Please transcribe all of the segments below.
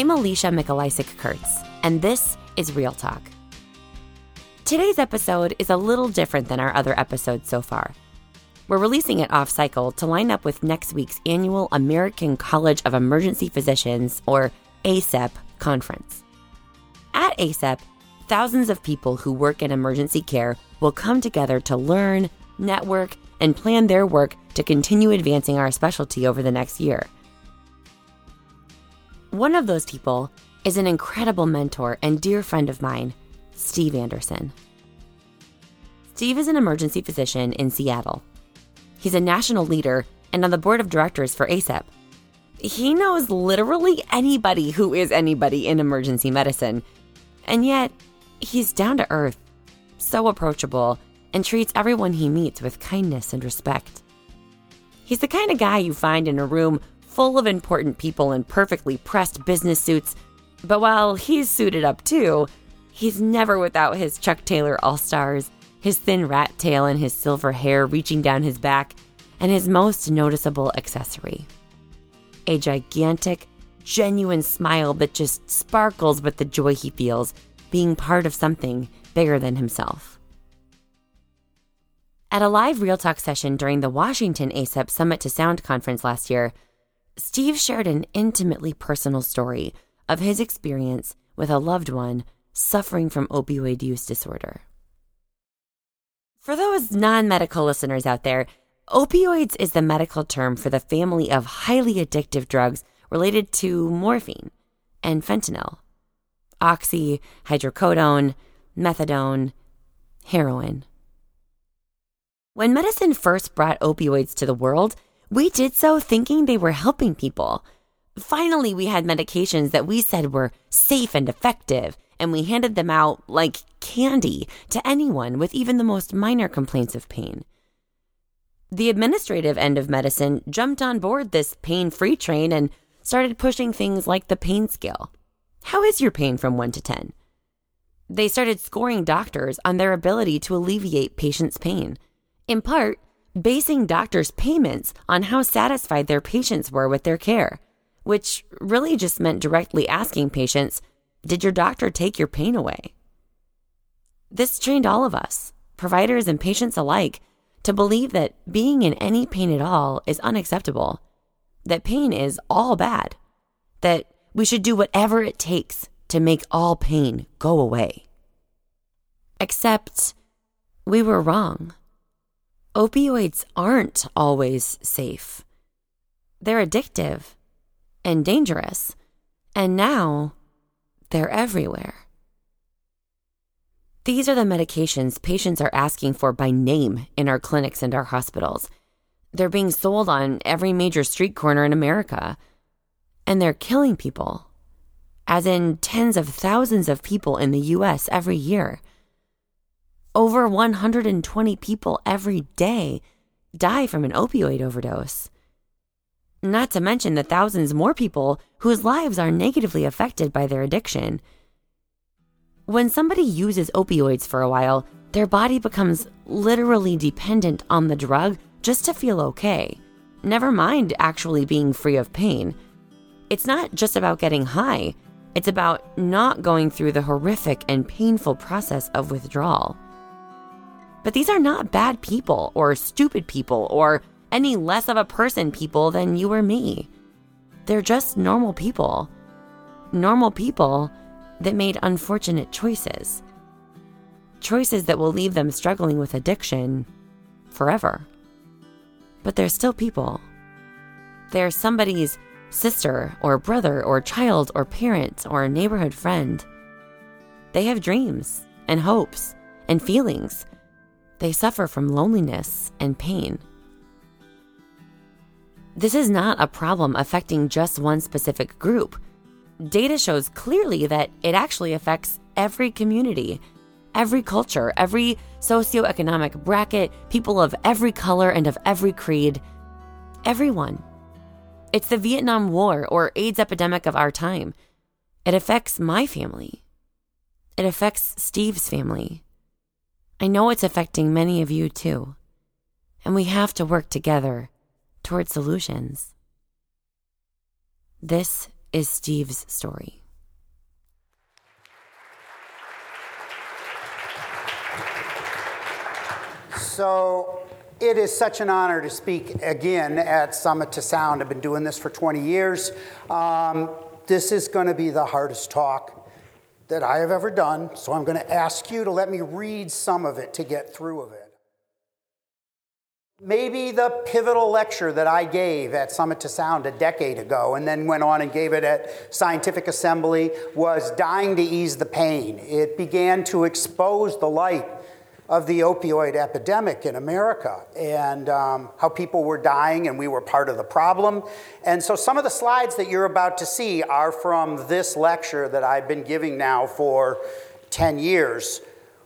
I'm Alicia Mikolaycik Kurtz, and this is Real Talk. Today's episode is a little different than our other episodes so far. We're releasing it off cycle to line up with next week's annual American College of Emergency Physicians, or ACEP, conference. At ACEP, thousands of people who work in emergency care will come together to learn, network, and plan their work to continue advancing our specialty over the next year. One of those people is an incredible mentor and dear friend of mine, Steve Anderson. Steve is an emergency physician in Seattle. He's a national leader and on the board of directors for ACEP. He knows literally anybody who is anybody in emergency medicine, and yet he's down to earth, so approachable, and treats everyone he meets with kindness and respect. He's the kind of guy you find in a room full of important people in perfectly pressed business suits, but while he's suited up too, he's never without his Chuck Taylor All Stars, his thin rat tail and his silver hair reaching down his back, and his most noticeable accessory a gigantic, genuine smile that just sparkles with the joy he feels being part of something bigger than himself. At a live Real Talk session during the Washington ACEP Summit to Sound conference last year, Steve shared an intimately personal story of his experience with a loved one suffering from opioid use disorder. For those non medical listeners out there, opioids is the medical term for the family of highly addictive drugs related to morphine and fentanyl, oxy, hydrocodone, methadone, heroin. When medicine first brought opioids to the world, we did so thinking they were helping people. Finally, we had medications that we said were safe and effective, and we handed them out like candy to anyone with even the most minor complaints of pain. The administrative end of medicine jumped on board this pain free train and started pushing things like the pain scale. How is your pain from 1 to 10? They started scoring doctors on their ability to alleviate patients' pain, in part basing doctors' payments on how satisfied their patients were with their care, which really just meant directly asking patients, Did your doctor take your pain away? This trained all of us, providers and patients alike, to believe that being in any pain at all is unacceptable, that pain is all bad, that we should do whatever it takes to make all pain go away. Except we were wrong opioids aren't always safe. They're addictive and dangerous, and now they're everywhere. These are the medications patients are asking for by name in our clinics and our hospitals. They're being sold on every major street corner in America, and they're killing people, as in tens of thousands of people in the US every year. Over 120 people every day die from an opioid overdose. Not to mention the thousands more people whose lives are negatively affected by their addiction. When somebody uses opioids for a while, their body becomes literally dependent on the drug just to feel okay, never mind actually being free of pain. It's not just about getting high, it's about not going through the horrific and painful process of withdrawal. But these are not bad people or stupid people or any less of a person people than you or me. They're just normal people. Normal people that made unfortunate choices. Choices that will leave them struggling with addiction forever. But they're still people. They're somebody's sister or brother or child or parent or neighborhood friend. They have dreams and hopes and feelings they suffer from loneliness and pain. This is not a problem affecting just one specific group. Data shows clearly that it actually affects every community, every culture, every socioeconomic bracket, people of every color and of every creed, everyone. It's the Vietnam War or AIDS epidemic of our time. It affects my family. It affects Steve's family. I know it's affecting many of you too, and we have to work together toward solutions. This is Steve's story. So it is such an honor to speak again at Summit to Sound. I've been doing this for 20 years. Um, this is going to be the hardest talk that I have ever done, so I'm going to ask you to let me read some of it to get through of it. Maybe the pivotal lecture that I gave at Summit to Sound a decade ago and then went on and gave it at Scientific Assembly was Dying to Ease the Pain. It began to expose the light of the opioid epidemic in America and um, how people were dying and we were part of the problem. And so some of the slides that you're about to see are from this lecture that I've been giving now for 10 years.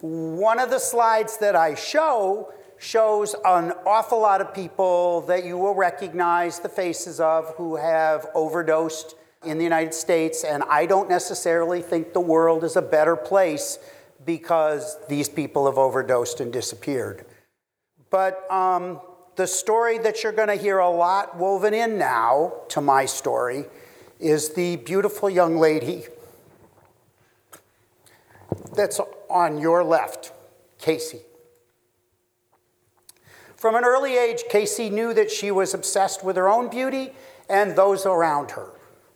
One of the slides that I show shows an awful lot of people that you will recognize the faces of who have overdosed in the United States, and I don't necessarily think the world is a better place because these people have overdosed and disappeared. But um, the story that you're going to hear a lot woven in now to my story is the beautiful young lady that's on your left, Casey. From an early age, Casey knew that she was obsessed with her own beauty and those around her.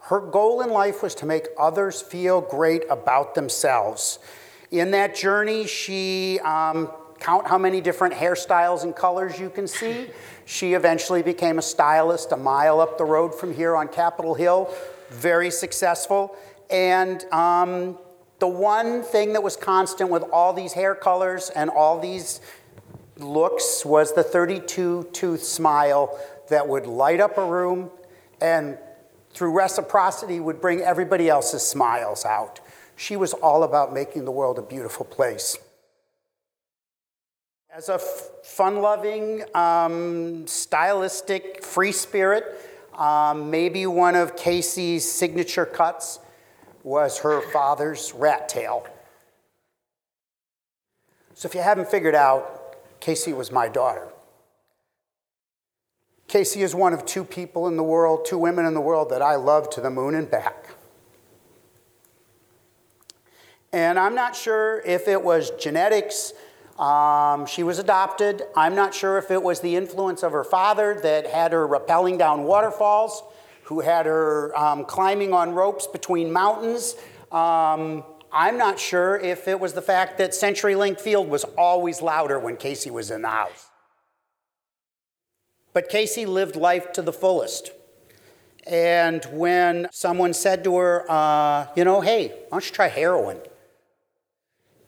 Her goal in life was to make others feel great about themselves. In that journey, she um, count how many different hairstyles and colors you can see. She eventually became a stylist a mile up the road from here on Capitol Hill, very successful. And um, the one thing that was constant with all these hair colors and all these looks was the 32 tooth smile that would light up a room and through reciprocity would bring everybody else's smiles out. She was all about making the world a beautiful place. As a fun loving, um, stylistic, free spirit, um, maybe one of Casey's signature cuts was her father's rat tail. So if you haven't figured out, Casey was my daughter. Casey is one of two people in the world, two women in the world that I love to the moon and back. And I'm not sure if it was genetics. Um, she was adopted. I'm not sure if it was the influence of her father that had her rappelling down waterfalls, who had her um, climbing on ropes between mountains. Um, I'm not sure if it was the fact that CenturyLink Field was always louder when Casey was in the house. But Casey lived life to the fullest. And when someone said to her, uh, you know, hey, why don't you try heroin?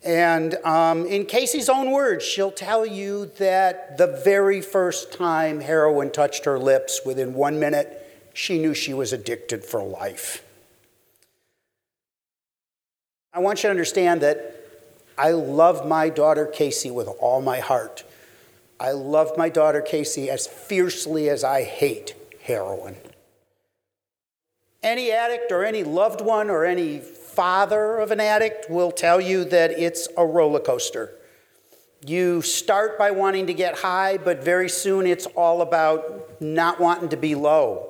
And um, in Casey's own words, she'll tell you that the very first time heroin touched her lips, within one minute, she knew she was addicted for life. I want you to understand that I love my daughter Casey with all my heart. I love my daughter Casey as fiercely as I hate heroin. Any addict or any loved one or any father of an addict will tell you that it's a roller coaster. You start by wanting to get high, but very soon it's all about not wanting to be low.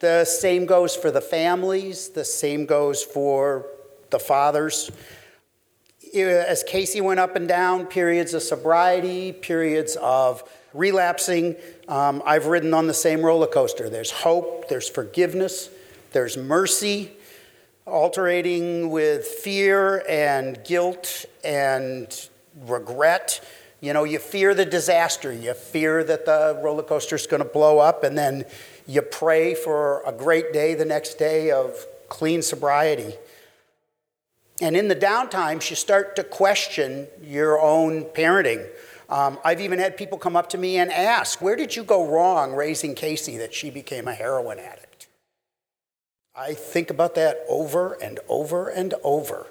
The same goes for the families, the same goes for the fathers. As Casey went up and down, periods of sobriety, periods of relapsing, um, I've ridden on the same roller coaster. There's hope, there's forgiveness, there's mercy, alternating with fear and guilt and regret. You know, you fear the disaster, you fear that the roller coaster is going to blow up, and then you pray for a great day the next day of clean sobriety. And in the downtimes, you start to question your own parenting. Um, I've even had people come up to me and ask, Where did you go wrong raising Casey that she became a heroin addict? I think about that over and over and over.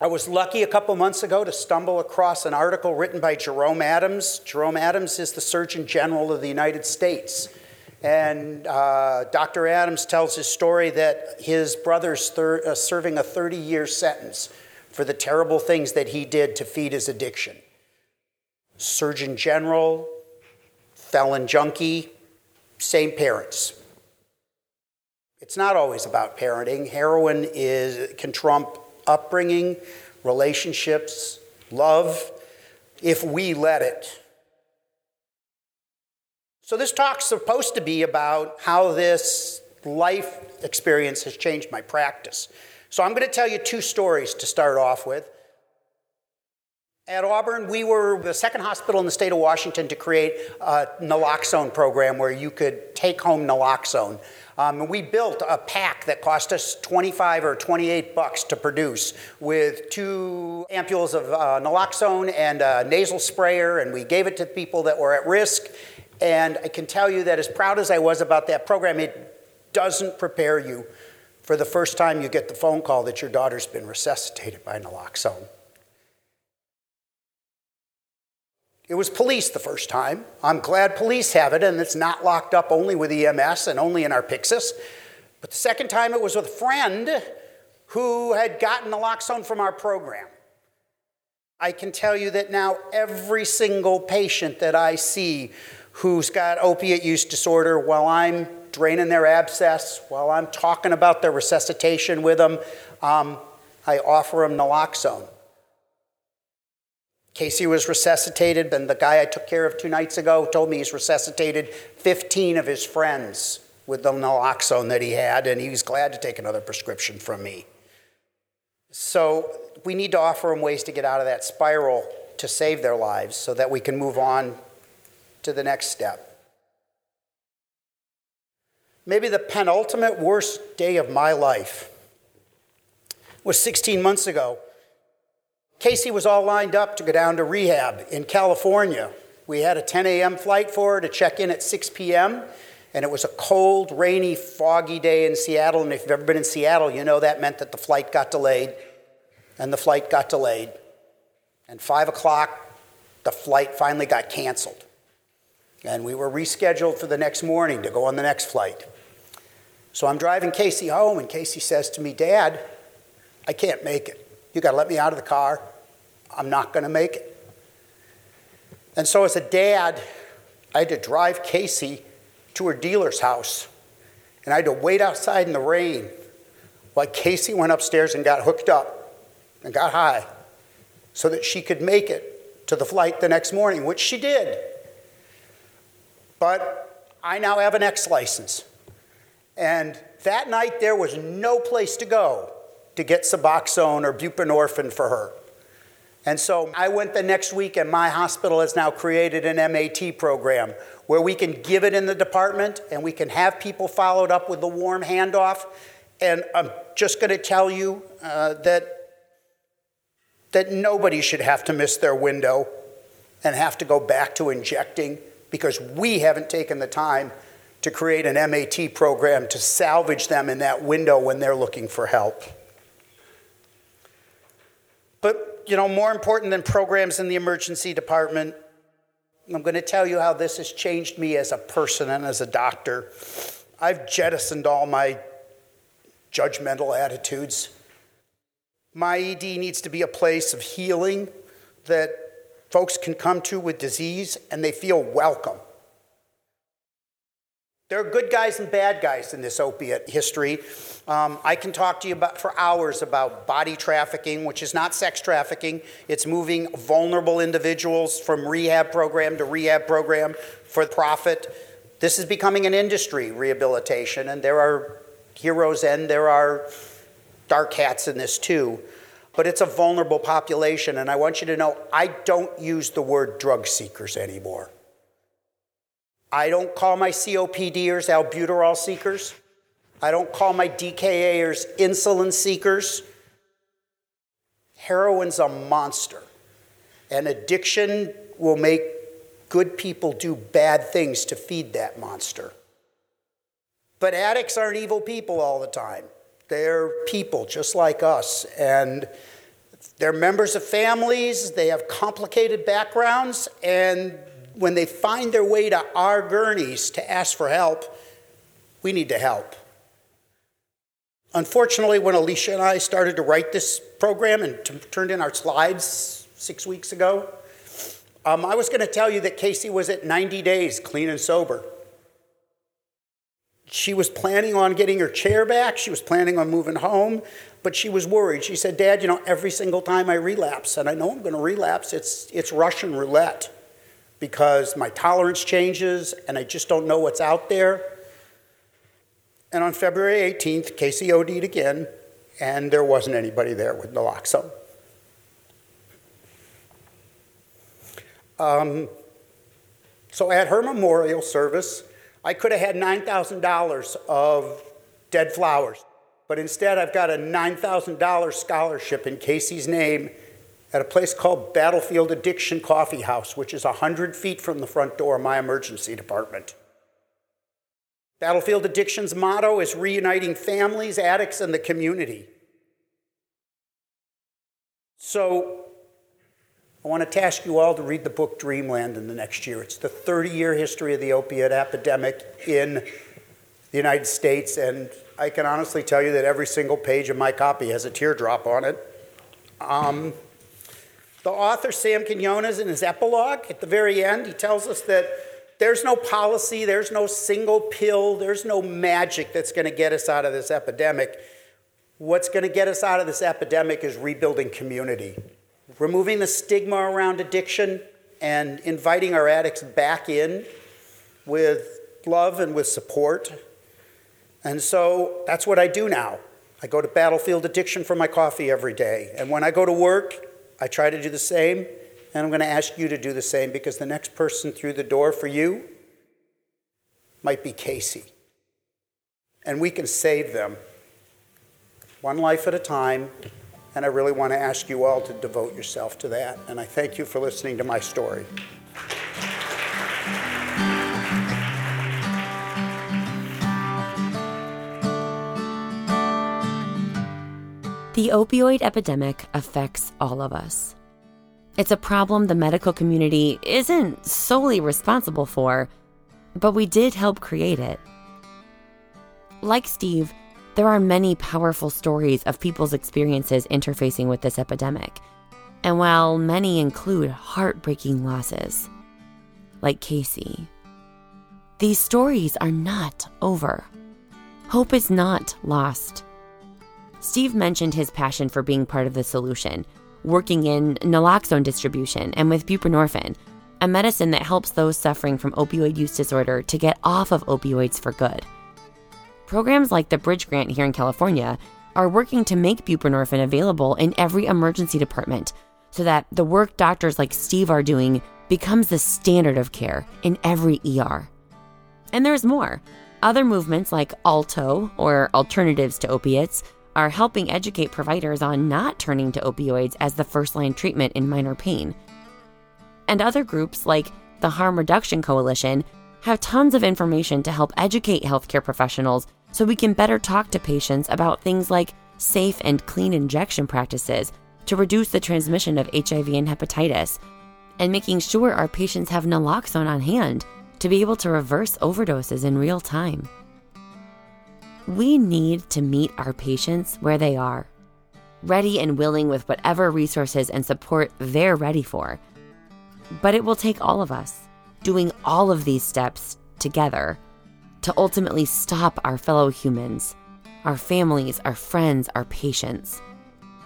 I was lucky a couple months ago to stumble across an article written by Jerome Adams. Jerome Adams is the Surgeon General of the United States. And uh, Dr. Adams tells his story that his brother's thir- uh, serving a 30 year sentence for the terrible things that he did to feed his addiction. Surgeon General, felon junkie, same parents. It's not always about parenting. Heroin is, can trump upbringing, relationships, love, if we let it. So, this talk's supposed to be about how this life experience has changed my practice. So, I'm going to tell you two stories to start off with. At Auburn, we were the second hospital in the state of Washington to create a naloxone program where you could take home naloxone. Um, we built a pack that cost us 25 or 28 bucks to produce with two ampules of uh, naloxone and a nasal sprayer, and we gave it to people that were at risk. And I can tell you that as proud as I was about that program, it doesn't prepare you for the first time you get the phone call that your daughter's been resuscitated by naloxone. It was police the first time. I'm glad police have it and it's not locked up only with EMS and only in our Pyxis. But the second time it was with a friend who had gotten naloxone from our program. I can tell you that now every single patient that I see who's got opiate use disorder, while I'm draining their abscess, while I'm talking about their resuscitation with them, um, I offer them naloxone. Casey was resuscitated, and the guy I took care of two nights ago told me he's resuscitated 15 of his friends with the naloxone that he had, and he was glad to take another prescription from me. So we need to offer them ways to get out of that spiral to save their lives so that we can move on to the next step. Maybe the penultimate worst day of my life was 16 months ago. Casey was all lined up to go down to rehab in California. We had a 10 a.m. flight for her to check in at 6 p.m., and it was a cold, rainy, foggy day in Seattle. And if you've ever been in Seattle, you know that meant that the flight got delayed, and the flight got delayed. And 5 o'clock, the flight finally got canceled. And we were rescheduled for the next morning to go on the next flight. So I'm driving Casey home, and Casey says to me, Dad, I can't make it. You got to let me out of the car. I'm not going to make it. And so, as a dad, I had to drive Casey to her dealer's house. And I had to wait outside in the rain while Casey went upstairs and got hooked up and got high so that she could make it to the flight the next morning, which she did. But I now have an X license. And that night, there was no place to go to get Suboxone or buprenorphine for her. And so I went the next week, and my hospital has now created an MAT program where we can give it in the department and we can have people followed up with the warm handoff. And I'm just going to tell you uh, that, that nobody should have to miss their window and have to go back to injecting because we haven't taken the time to create an MAT program to salvage them in that window when they're looking for help. But, you know, more important than programs in the emergency department, I'm going to tell you how this has changed me as a person and as a doctor. I've jettisoned all my judgmental attitudes. My ED needs to be a place of healing that folks can come to with disease and they feel welcome. There are good guys and bad guys in this opiate history. Um, I can talk to you about, for hours about body trafficking, which is not sex trafficking. It's moving vulnerable individuals from rehab program to rehab program for profit. This is becoming an industry, rehabilitation, and there are heroes and there are dark hats in this too. But it's a vulnerable population, and I want you to know I don't use the word drug seekers anymore. I don't call my COPDers albuterol seekers. I don't call my DKAers insulin seekers. Heroin's a monster. And addiction will make good people do bad things to feed that monster. But addicts aren't evil people all the time. They're people just like us. And they're members of families, they have complicated backgrounds, and when they find their way to our gurneys to ask for help, we need to help. Unfortunately, when Alicia and I started to write this program and t- turned in our slides six weeks ago, um, I was going to tell you that Casey was at 90 days clean and sober. She was planning on getting her chair back, she was planning on moving home, but she was worried. She said, Dad, you know, every single time I relapse, and I know I'm going to relapse, it's, it's Russian roulette because my tolerance changes and I just don't know what's out there. And on February 18th, Casey OD'd again, and there wasn't anybody there with naloxone. Um, so at her memorial service, I could have had $9,000 of dead flowers, but instead I've got a $9,000 scholarship in Casey's name at a place called Battlefield Addiction Coffee House, which is 100 feet from the front door of my emergency department. Battlefield Addiction's motto is reuniting families, addicts, and the community. So, I want to task you all to read the book Dreamland in the next year. It's the 30 year history of the opiate epidemic in the United States, and I can honestly tell you that every single page of my copy has a teardrop on it. Um, the author, Sam Quinones, in his epilogue at the very end, he tells us that there's no policy, there's no single pill, there's no magic that's going to get us out of this epidemic. What's going to get us out of this epidemic is rebuilding community, removing the stigma around addiction, and inviting our addicts back in with love and with support. And so that's what I do now. I go to Battlefield Addiction for my coffee every day. And when I go to work, I try to do the same. And I'm going to ask you to do the same because the next person through the door for you might be Casey. And we can save them one life at a time. And I really want to ask you all to devote yourself to that. And I thank you for listening to my story. The opioid epidemic affects all of us. It's a problem the medical community isn't solely responsible for, but we did help create it. Like Steve, there are many powerful stories of people's experiences interfacing with this epidemic. And while many include heartbreaking losses, like Casey, these stories are not over. Hope is not lost. Steve mentioned his passion for being part of the solution working in naloxone distribution and with buprenorphine, a medicine that helps those suffering from opioid use disorder to get off of opioids for good. Programs like the Bridge Grant here in California are working to make buprenorphine available in every emergency department so that the work doctors like Steve are doing becomes the standard of care in every ER. And there's more. Other movements like ALTO, or Alternatives to Opiates, are helping educate providers on not turning to opioids as the first line treatment in minor pain. And other groups like the Harm Reduction Coalition have tons of information to help educate healthcare professionals so we can better talk to patients about things like safe and clean injection practices to reduce the transmission of HIV and hepatitis, and making sure our patients have naloxone on hand to be able to reverse overdoses in real time. We need to meet our patients where they are, ready and willing with whatever resources and support they're ready for. But it will take all of us doing all of these steps together to ultimately stop our fellow humans, our families, our friends, our patients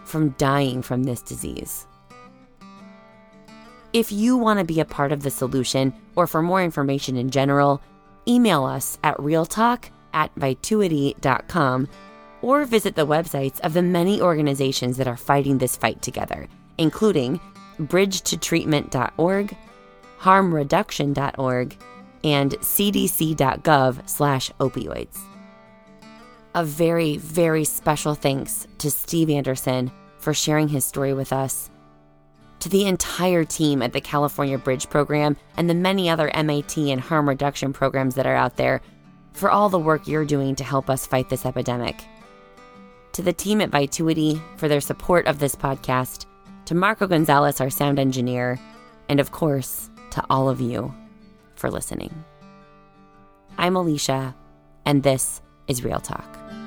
from dying from this disease. If you want to be a part of the solution or for more information in general, email us at realtalk at vituity.com or visit the websites of the many organizations that are fighting this fight together, including bridgetotreatment.org, harmreduction.org, and cdc.gov slash opioids. A very, very special thanks to Steve Anderson for sharing his story with us, to the entire team at the California Bridge Program and the many other MAT and harm reduction programs that are out there for all the work you're doing to help us fight this epidemic. To the team at Vituity for their support of this podcast, to Marco Gonzalez, our sound engineer, and of course, to all of you for listening. I'm Alicia, and this is Real Talk.